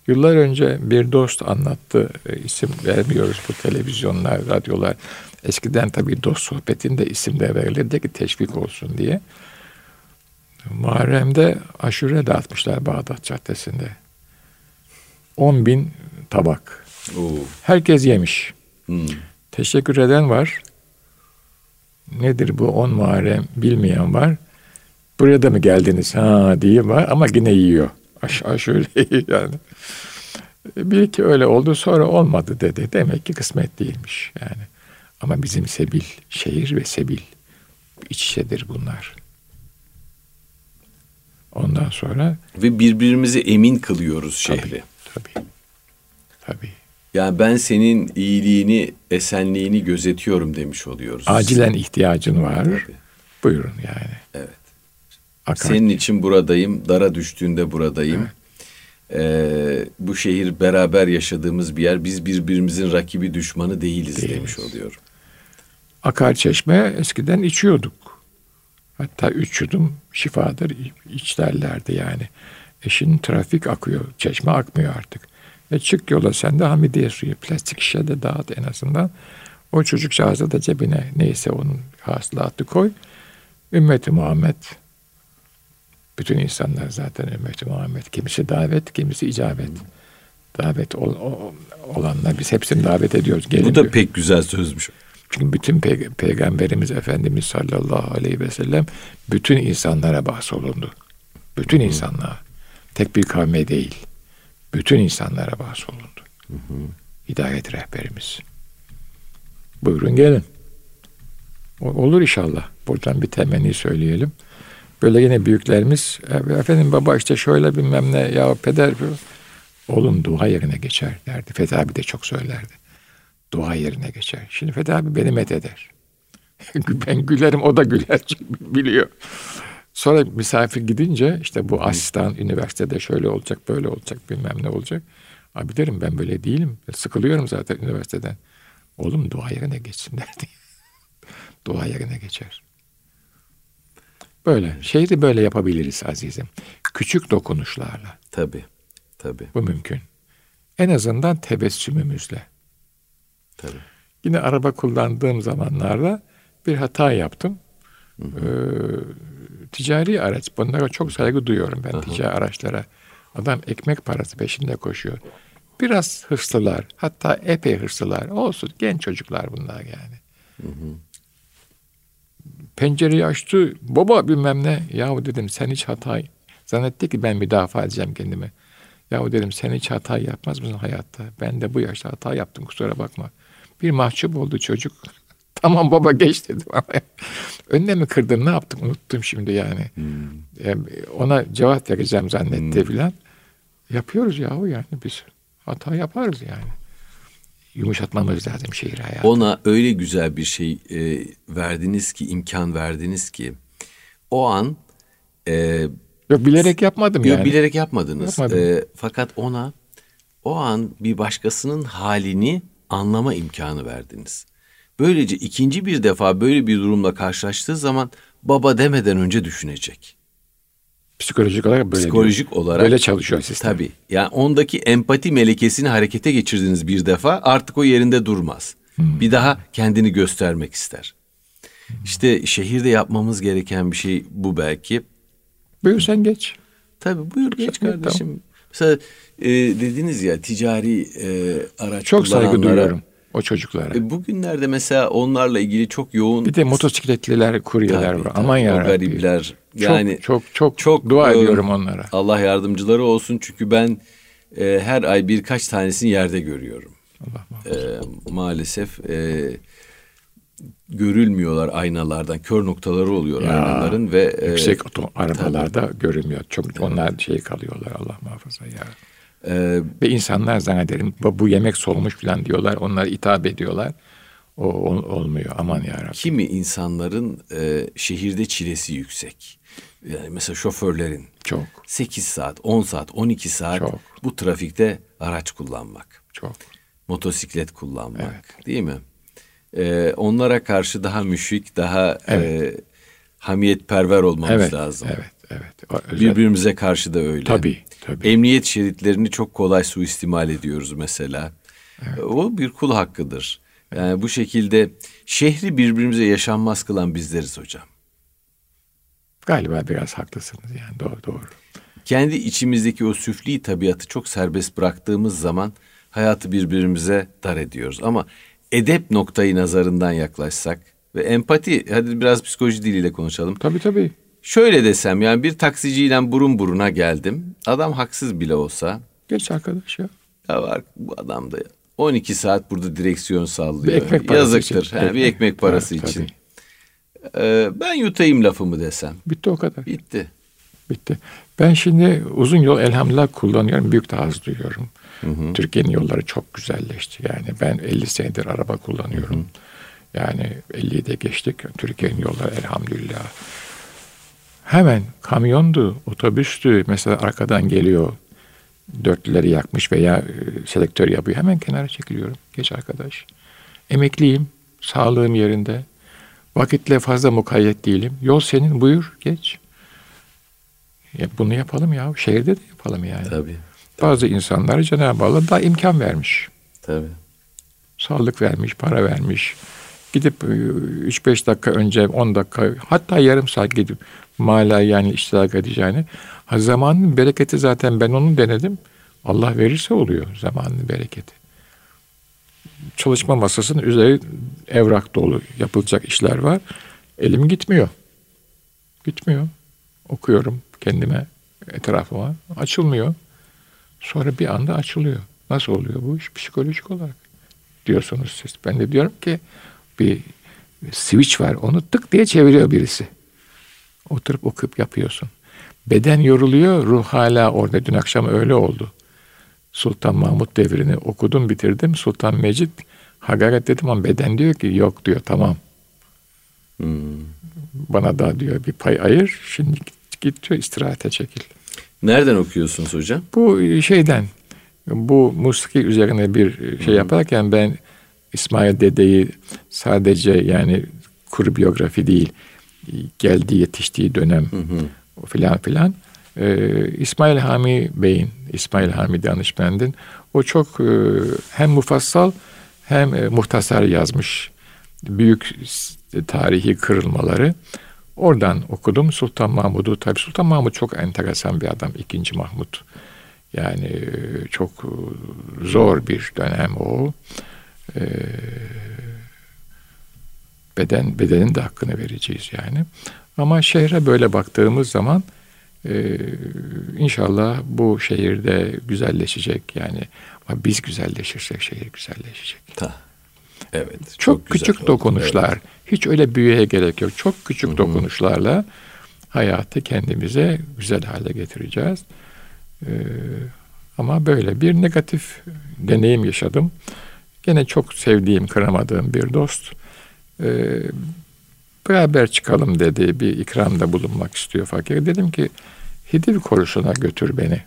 Yıllar önce bir dost anlattı. E, isim vermiyoruz bu televizyonlar, radyolar. Eskiden tabii dost sohbetinde isim de verilirdi ki teşvik olsun diye. Muharrem'de aşure dağıtmışlar Bağdat Caddesi'nde. 10 bin tabak. Oo. Herkes yemiş. Hmm. Teşekkür eden var. Nedir bu 10 Muharrem bilmeyen var. Buraya da mı geldiniz ha diye var ama yine yiyor. Aşağı şöyle yani. Bir iki öyle oldu sonra olmadı dedi. Demek ki kısmet değilmiş yani. Ama bizim Sebil, şehir ve Sebil iç içedir bunlar. Ondan sonra...
Ve birbirimizi emin kılıyoruz şehri.
Tabii, tabii. Tabii.
Yani ben senin iyiliğini, esenliğini gözetiyorum demiş oluyoruz.
Acilen ihtiyacın var. Tabii. Buyurun yani.
Evet. Akar. Senin için buradayım, dara düştüğünde buradayım. Evet. Ee, bu şehir beraber yaşadığımız bir yer. Biz birbirimizin rakibi düşmanı değiliz, değiliz. demiş oluyorum.
Akar çeşme eskiden içiyorduk. Hatta üç yudum şifadır iç derlerdi yani. E şimdi trafik akıyor, çeşme akmıyor artık. E çık yola sen de hamidiye suyu plastik şişede dağıt en azından. O çocukcağıza da cebine neyse onun hasılatı koy. Ümmeti Muhammed bütün insanlar zaten ümmeti Muhammed. Kimisi davet, kimisi icabet. Davet ol, olanlar biz hepsini davet ediyoruz.
Gelin Bu da diyor. pek güzel sözmüş.
Çünkü bütün pey- peygamberimiz Efendimiz sallallahu aleyhi ve sellem bütün insanlara bahsolundu. Bütün hı. Tek bir kavme değil. Bütün insanlara bahsolundu. Hı hı. Hidayet rehberimiz. Buyurun gelin. Olur inşallah. Buradan bir temenni söyleyelim. Böyle yine büyüklerimiz efendim baba işte şöyle bilmem ne ya peder oğlum dua yerine geçer derdi. Fethi abi de çok söylerdi. Dua yerine geçer. Şimdi Fethi abi beni met eder. ben gülerim o da güler biliyor. Sonra misafir gidince işte bu asistan üniversitede şöyle olacak böyle olacak bilmem ne olacak. Abi derim ben böyle değilim. Sıkılıyorum zaten üniversiteden. Oğlum dua yerine geçsin derdi. dua yerine geçer. Böyle. Şehri böyle yapabiliriz azizim. Küçük dokunuşlarla.
Tabii. Tabii.
Bu mümkün. En azından tebessümümüzle.
Tabii.
Yine araba kullandığım zamanlarda bir hata yaptım. Hı hı. Ee, ticari araç. Bunlara çok saygı duyuyorum ben hı. ticari araçlara. Adam ekmek parası peşinde koşuyor. Biraz hırslılar. Hatta epey hırslılar. Olsun. Genç çocuklar bunlar yani. Hı hı. Pencereyi açtı. Baba bilmem ne. Yahu dedim sen hiç hata zannetti ki ben müdafaa edeceğim kendimi. Yahu dedim sen hiç hata yapmaz mısın hayatta? Ben de bu yaşta hata yaptım kusura bakma. Bir mahcup oldu çocuk. tamam baba geç dedim ama önüne mi kırdım ne yaptım unuttum şimdi yani. Hmm. ona cevap vereceğim zannetti hmm. filan. Yapıyoruz yahu yani biz. Hata yaparız yani yumuşatmamız lazım şehir hayatı.
Ona öyle güzel bir şey e, verdiniz ki, imkan verdiniz ki o an e,
Yok bilerek yapmadım
yok, yani. bilerek yapmadınız. E, fakat ona o an bir başkasının halini anlama imkanı verdiniz. Böylece ikinci bir defa böyle bir durumla karşılaştığı zaman baba demeden önce düşünecek.
Psikolojik olarak böyle
Psikolojik diyor. olarak
böyle çalışıyor sistem.
Tabii. Yani ondaki empati melekesini harekete geçirdiniz bir defa artık o yerinde durmaz. Hmm. Bir daha kendini göstermek ister. Hmm. İşte şehirde yapmamız gereken bir şey bu belki.
Buyur sen geç.
Tabii buyur geç kardeşim. Tamam. Mesela e, dediniz ya ticari e, araç
Çok saygı duyuyorum o çocuklara.
E, bugünlerde mesela onlarla ilgili çok yoğun
Bir de motosikletliler, kuryeler
Tabii,
var.
tabii.
Aman
O
ya
garipler. Yani
çok, çok çok
çok,
dua
e,
ediyorum onlara.
Allah yardımcıları olsun çünkü ben e, her ay birkaç tanesini yerde görüyorum.
Allah muhafaza.
E, maalesef e, görülmüyorlar aynalardan. Kör noktaları oluyor
Ya,
aynaların ve e,
Yüksek oto arabalarda görünmüyor. Çok onlar şey kalıyorlar Allah muhafaza ya.
E,
Ve insanlar zannederim bu, bu yemek solmuş falan diyorlar. Onlar hitap ediyorlar. O ol- olmuyor. Aman ya Rabbi.
kimi insanların e, şehirde çilesi yüksek. Yani mesela şoförlerin
Çok
8 saat, 10 saat, 12 saat
Çok.
bu trafikte araç kullanmak.
çok.
motosiklet kullanmak değil mi? Ee, onlara karşı daha müşrik, daha
Evet.
e, hamiyetperver olmamız
Evet,
lazım.
evet, evet. Özel-
Birbirimize karşı da öyle.
Tabii, tabii.
Emniyet şeritlerini çok kolay suistimal ediyoruz mesela. O bir kul hakkıdır. Yani bu şekilde şehri birbirimize yaşanmaz kılan bizleriz hocam.
Galiba biraz haklısınız yani doğru doğru.
Kendi içimizdeki o süfli tabiatı çok serbest bıraktığımız zaman hayatı birbirimize dar ediyoruz. Ama edep noktayı nazarından yaklaşsak ve empati, hadi biraz psikoloji diliyle konuşalım.
Tabii tabii.
Şöyle desem yani bir taksiciyle burun buruna geldim. Adam haksız bile olsa
Geç arkadaş ya.
ya var bu adam da 12 saat burada direksiyon sallıyor.
Bir ekmek parası
Yazıktır.
için.
He, bir ekmek parası
Evet,
için. Ee, ben yutayım lafımı desem.
Bitti o kadar.
Bitti.
Bitti. Ben şimdi uzun yol elhamdülillah kullanıyorum. Büyük haz duyuyorum. Türkiye'nin yolları çok güzelleşti. Yani ben 50 senedir araba kullanıyorum. Yani 50'yi de geçtik. Türkiye'nin yolları elhamdülillah. Hemen kamyondu, otobüstü mesela arkadan geliyor. Dörtlüleri yakmış veya e, selektör yapıyor. Hemen kenara çekiliyorum. Geç arkadaş. Emekliyim. Sağlığım yerinde. Vakitle fazla mukayyet değilim. Yol senin buyur geç. Ya bunu yapalım ya. Şehirde de yapalım yani.
Tabii.
Bazı insanlara Cenab-ı Allah da imkan vermiş.
Tabii.
Sağlık vermiş, para vermiş. Gidip e, 3-5 dakika önce 10 dakika hatta yarım saat gidip mala yani iştirak edeceğini. Ha, zamanın bereketi zaten ben onu denedim. Allah verirse oluyor zamanın bereketi. Çalışma masasının üzeri evrak dolu yapılacak işler var. Elim gitmiyor. Gitmiyor. Okuyorum kendime, etrafıma. Açılmıyor. Sonra bir anda açılıyor. Nasıl oluyor bu iş? Psikolojik olarak diyorsunuz siz. Ben de diyorum ki bir switch var. Onu tık diye çeviriyor birisi. Oturup okuyup yapıyorsun. Beden yoruluyor, ruh hala orada. Dün akşam öyle oldu. Sultan Mahmut devrini okudum, bitirdim. Sultan Mecid hakaret dedim ama beden diyor ki yok diyor tamam.
Hmm.
Bana da diyor bir pay ayır. Şimdi git, git diyor istirahate çekil.
Nereden okuyorsunuz hocam?
Bu şeyden bu musiki üzerine bir şey yaparken ben İsmail Dede'yi sadece yani kuru biyografi değil geldiği yetiştiği dönem filan filan. Ee, İsmail Hami Bey'in İsmail Hami danışmendin o çok e, hem mufassal hem e, muhtasar yazmış büyük tarihi kırılmaları. Oradan okudum. Sultan Mahmud'u tabi Sultan Mahmud çok enteresan bir adam ikinci Mahmud. Yani e, çok e, zor bir dönem o. Ee, beden bedenin de hakkını vereceğiz yani. Ama şehre böyle baktığımız zaman e, inşallah bu şehirde güzelleşecek yani. Ama biz güzelleşirsek şehir güzelleşecek.
Ta. Evet.
Çok,
güzel
küçük
oldu.
dokunuşlar.
Evet.
Hiç öyle büyüye gerek yok. Çok küçük dokunuşlarla hayatı kendimize güzel hale getireceğiz. Ee, ama böyle bir negatif deneyim yaşadım. Gene çok sevdiğim, kıramadığım bir dost. Ee, beraber çıkalım dedi. Bir ikramda bulunmak istiyor fakir. Dedim ki Hidiv korusuna götür beni.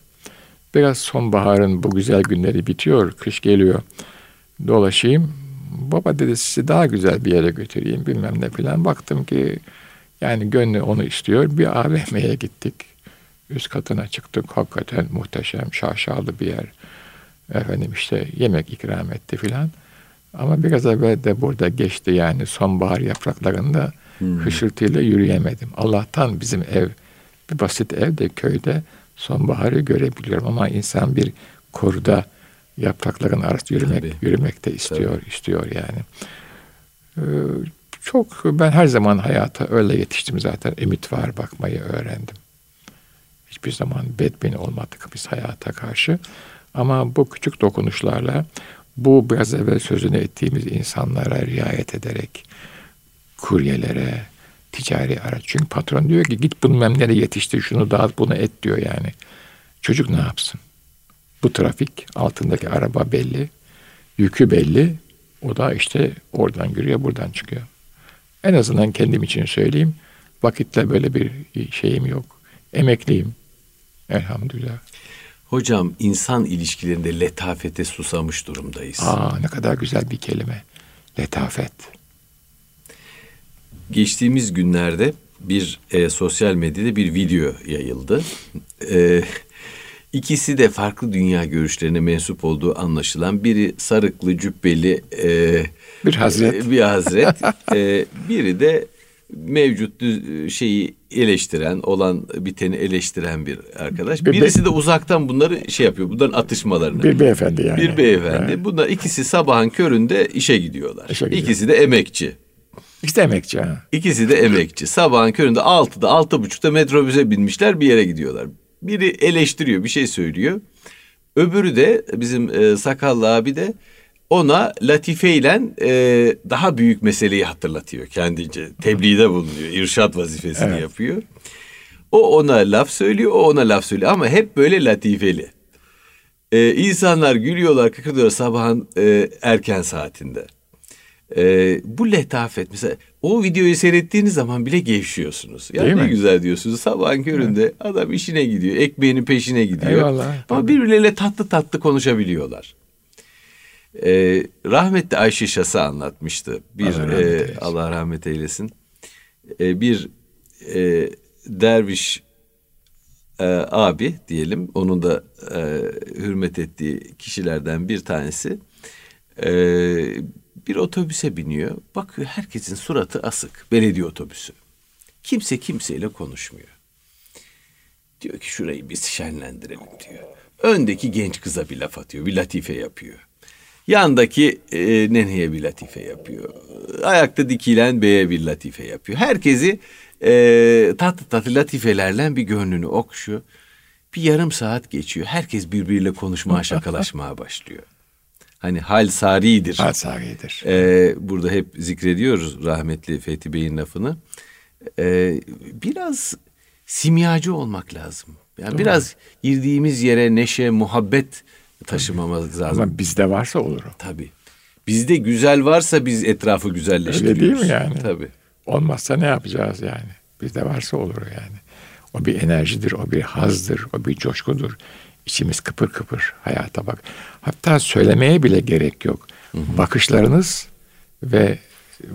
Biraz sonbaharın bu güzel günleri bitiyor. Kış geliyor. Dolaşayım. Baba dedi sizi daha güzel bir yere götüreyim bilmem ne filan. Baktım ki yani gönlü onu istiyor. Bir AVM'ye gittik. Üst katına çıktık. Hakikaten muhteşem, şaşalı bir yer. Efendim işte yemek ikram etti filan. Ama biraz evvel de burada geçti yani sonbahar yapraklarında hışırtıyla yürüyemedim. Allah'tan bizim ev bir basit ev de köyde sonbaharı görebiliyorum ama insan bir koruda yaprakların arası yürümek Tabii. yürümek de istiyor Tabii. istiyor yani. Ee, çok ben her zaman hayata öyle yetiştim zaten. Ümit var bakmayı öğrendim. Hiçbir zaman bedbin olmadık biz hayata karşı. Ama bu küçük dokunuşlarla bu biraz evvel sözünü ettiğimiz insanlara riayet ederek kuryelere, ticari araç. Çünkü patron diyor ki git bunu memlere yetiştir, şunu dağıt, bunu et diyor yani. Çocuk ne yapsın? Bu trafik, altındaki araba belli, yükü belli. O da işte oradan giriyor, buradan çıkıyor. En azından kendim için söyleyeyim. Vakitle böyle bir şeyim yok. Emekliyim. Elhamdülillah.
Hocam insan ilişkilerinde letafete susamış durumdayız.
Aa ne kadar güzel bir kelime. Letafet.
Geçtiğimiz günlerde bir e, sosyal medyada bir video yayıldı. E, ikisi de farklı dünya görüşlerine mensup olduğu anlaşılan biri sarıklı cübbeli e,
bir hazret,
e, bir hazret, e, biri de mevcut şeyi eleştiren, olan biteni eleştiren bir arkadaş. Bir Birisi be- de uzaktan bunları şey yapıyor. Bunların atışmalarını.
Bir beyefendi yani.
Bir beyefendi. Evet. Bunlar ikisi sabahın köründe işe gidiyorlar. İşe İkisi de emekçi.
İkisi de emekçi. Ha.
İkisi de emekçi. Sabahın köründe altıda, altı buçukta metrobüse binmişler bir yere gidiyorlar. Biri eleştiriyor, bir şey söylüyor. Öbürü de bizim e, sakallı abi de ona latife ile e, daha büyük meseleyi hatırlatıyor kendince. Tebliğde bulunuyor. irşat vazifesini evet. yapıyor. O ona laf söylüyor, o ona laf söylüyor ama hep böyle latifeli. Ee, insanlar gülüyorlar, kıkırdıyorlar sabahın e, erken saatinde. Ee, bu letafet mesela o videoyu seyrettiğiniz zaman bile gevşiyorsunuz. Ya Değil ne mi? güzel diyorsunuz. Sabahın köründe evet. adam işine gidiyor, ekmeğinin peşine gidiyor. Eyvallah. Ama tabii. birbirleriyle tatlı tatlı konuşabiliyorlar. Ee, rahmetli Ayşe Şası anlatmıştı. Bir Allah rahmet e, eylesin. Allah rahmet eylesin. Ee, bir e, derviş e, abi diyelim onun da e, hürmet ettiği kişilerden bir tanesi e, bir otobüse biniyor. Bakıyor herkesin suratı asık. Belediye otobüsü. Kimse kimseyle konuşmuyor. Diyor ki şurayı biz şenlendirelim diyor. Öndeki genç kıza bir laf atıyor. Bir latife yapıyor. Yandaki e, neneye bir latife yapıyor. Ayakta dikilen beye bir latife yapıyor. Herkesi e, tatlı tatlı latifelerle bir gönlünü okşuyor. Bir yarım saat geçiyor. Herkes birbiriyle konuşmaya, şakalaşmaya başlıyor. Hani hal saridir.
Hal saridir.
Ee, burada hep zikrediyoruz rahmetli Fethi Bey'in lafını. Ee, biraz simyacı olmak lazım. Yani Doğru. biraz girdiğimiz yere neşe, muhabbet taşımamız lazım.
Ama bizde varsa olur o.
Tabii. Bizde güzel varsa biz etrafı güzelleştiriyoruz.
Öyle değil mi yani?
Tabii.
Olmazsa ne yapacağız yani? Bizde varsa olur yani. O bir enerjidir, o bir hazdır, o bir coşkudur. İçimiz kıpır kıpır hayata bak. Hatta söylemeye bile gerek yok. Hı hı. Bakışlarınız ve e,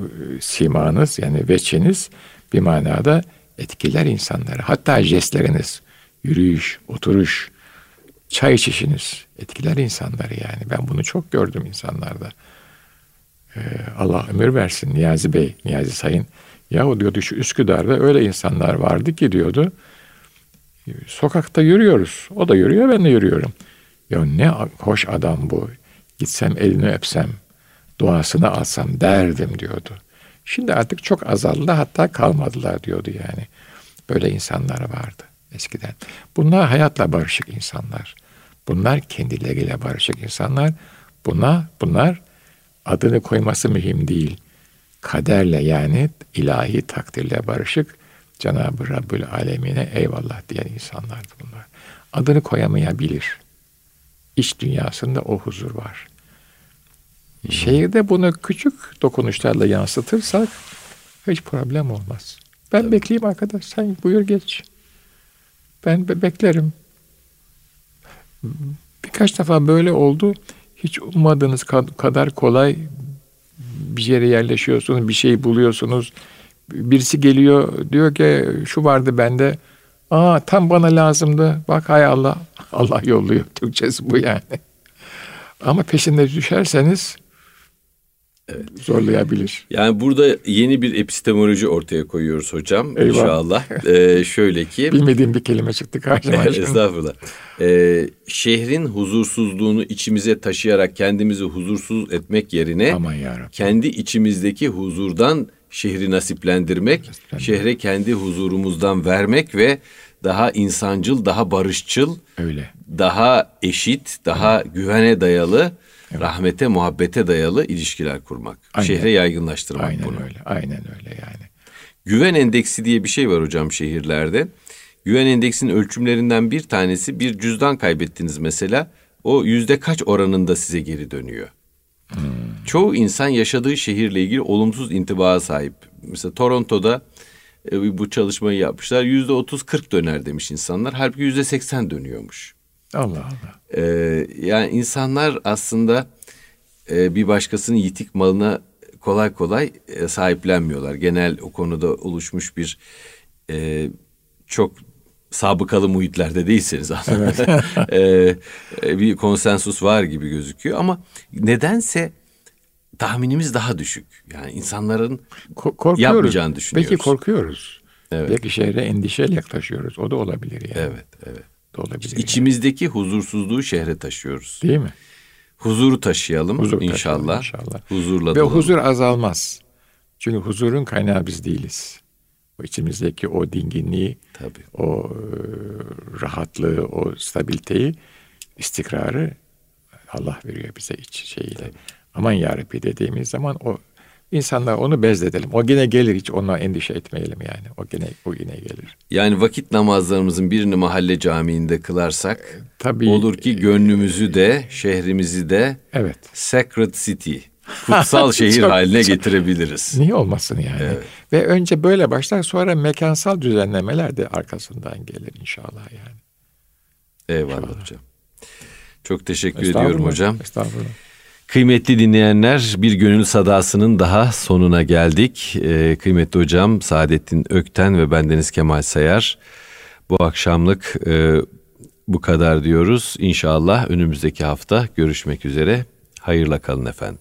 simanız yani veçeniz bir manada etkiler insanları. Hatta jestleriniz, yürüyüş, oturuş, çay içişiniz etkiler insanları yani. Ben bunu çok gördüm insanlarda. Ee, Allah ömür versin Niyazi Bey, Niyazi Sayın. Yahu diyordu şu Üsküdar'da öyle insanlar vardı ki diyordu. Sokakta yürüyoruz. O da yürüyor, ben de yürüyorum. Ya ne hoş adam bu. Gitsem elini öpsem, duasını alsam derdim diyordu. Şimdi artık çok azaldı hatta kalmadılar diyordu yani. Böyle insanlar vardı eskiden. Bunlar hayatla barışık insanlar. Bunlar kendileriyle barışık insanlar. Buna, bunlar adını koyması mühim değil. Kaderle yani ilahi takdirle barışık Cenab-ı Rabbül Alemine eyvallah diyen insanlardı bunlar. Adını koyamayabilir. İç dünyasında o huzur var. Şehirde bunu küçük dokunuşlarla yansıtırsak hiç problem olmaz. Ben bekleyeyim arkadaş. Sen buyur geç. Ben be beklerim. Birkaç defa böyle oldu. Hiç ummadığınız kadar kolay bir yere yerleşiyorsunuz, bir şey buluyorsunuz. Birisi geliyor diyor ki şu vardı bende. Aa tam bana lazımdı. Bak hay Allah. Allah yolluyor. Türkçesi bu yani. Ama peşinde düşerseniz zorlayabilir.
Yani burada yeni bir epistemoloji ortaya koyuyoruz hocam
Eyvah.
inşallah. Ee, şöyle ki
Bilmediğim bir kelime çıktı karşıma.
Estağfurullah. Ee, şehrin huzursuzluğunu içimize taşıyarak kendimizi huzursuz etmek yerine
Aman yarabbim.
kendi içimizdeki huzurdan şehri nasiplendirmek,
Nasiplendirmek.
şehre kendi huzurumuzdan vermek ve daha insancıl, daha barışçıl,
Öyle.
daha eşit, daha güvene dayalı, rahmete, muhabbete dayalı ilişkiler kurmak.
Aynen.
Şehre yaygınlaştırmak
Aynen
bunu.
öyle. Aynen öyle yani.
Güven endeksi diye bir şey var hocam şehirlerde. Güven endeksinin ölçümlerinden bir tanesi bir cüzdan kaybettiniz mesela. O yüzde kaç oranında size geri dönüyor? Çoğu insan yaşadığı şehirle ilgili olumsuz intibaya sahip. Mesela Toronto'da e, bu çalışmayı yapmışlar. Yüzde otuz kırk döner demiş insanlar. Halbuki yüzde seksen dönüyormuş.
Allah Allah.
Ee, yani insanlar aslında e, bir başkasının yitik malına kolay kolay e, sahiplenmiyorlar. Genel o konuda oluşmuş bir e, çok sabıkalı muhitlerde değilseniz aslında e, e, bir konsensus var gibi gözüküyor ama nedense tahminimiz daha düşük. Yani insanların
Ko- korkuyoruz.
Yapmayacağını düşünüyoruz.
Belki korkuyoruz.
Evet.
Belki şehre endişeyle yaklaşıyoruz. O da olabilir yani.
evet evet
da olabilir. yani.
içimizdeki huzursuzluğu şehre taşıyoruz.
Değil mi?
Huzuru taşıyalım
Huzur
inşallah.
taşıyalım inşallah.
Huzurla
Ve
dolalım.
huzur azalmaz. Çünkü huzurun kaynağı biz değiliz. O içimizdeki o dinginliği,
Tabii.
o e, rahatlığı, o stabiliteyi, istikrarı Allah veriyor bize iç şeyiyle. Aman yarabbi dediğimiz zaman o insanlar onu bezledelim. O gene gelir hiç onunla endişe etmeyelim yani. O gene o yine gelir.
Yani vakit namazlarımızın birini mahalle camiinde kılarsak
Tabii.
olur ki gönlümüzü de şehrimizi de
Evet.
Sacred City, kutsal şehir
Çok-
haline
çok-
getirebiliriz.
Niye olmasın yani? Ve önce böyle başlar sonra mekansal düzenlemeler de arkasından gelir inşallah yani.
Eyvallah hocam. Çok teşekkür ediyorum hocam.
Estağfurullah.
Kıymetli dinleyenler bir gönül sadasının daha sonuna geldik. Ee, kıymetli hocam Saadettin Ökten ve bendeniz Kemal Sayar. Bu akşamlık e, bu kadar diyoruz. İnşallah önümüzdeki hafta görüşmek üzere. Hayırla kalın efendim.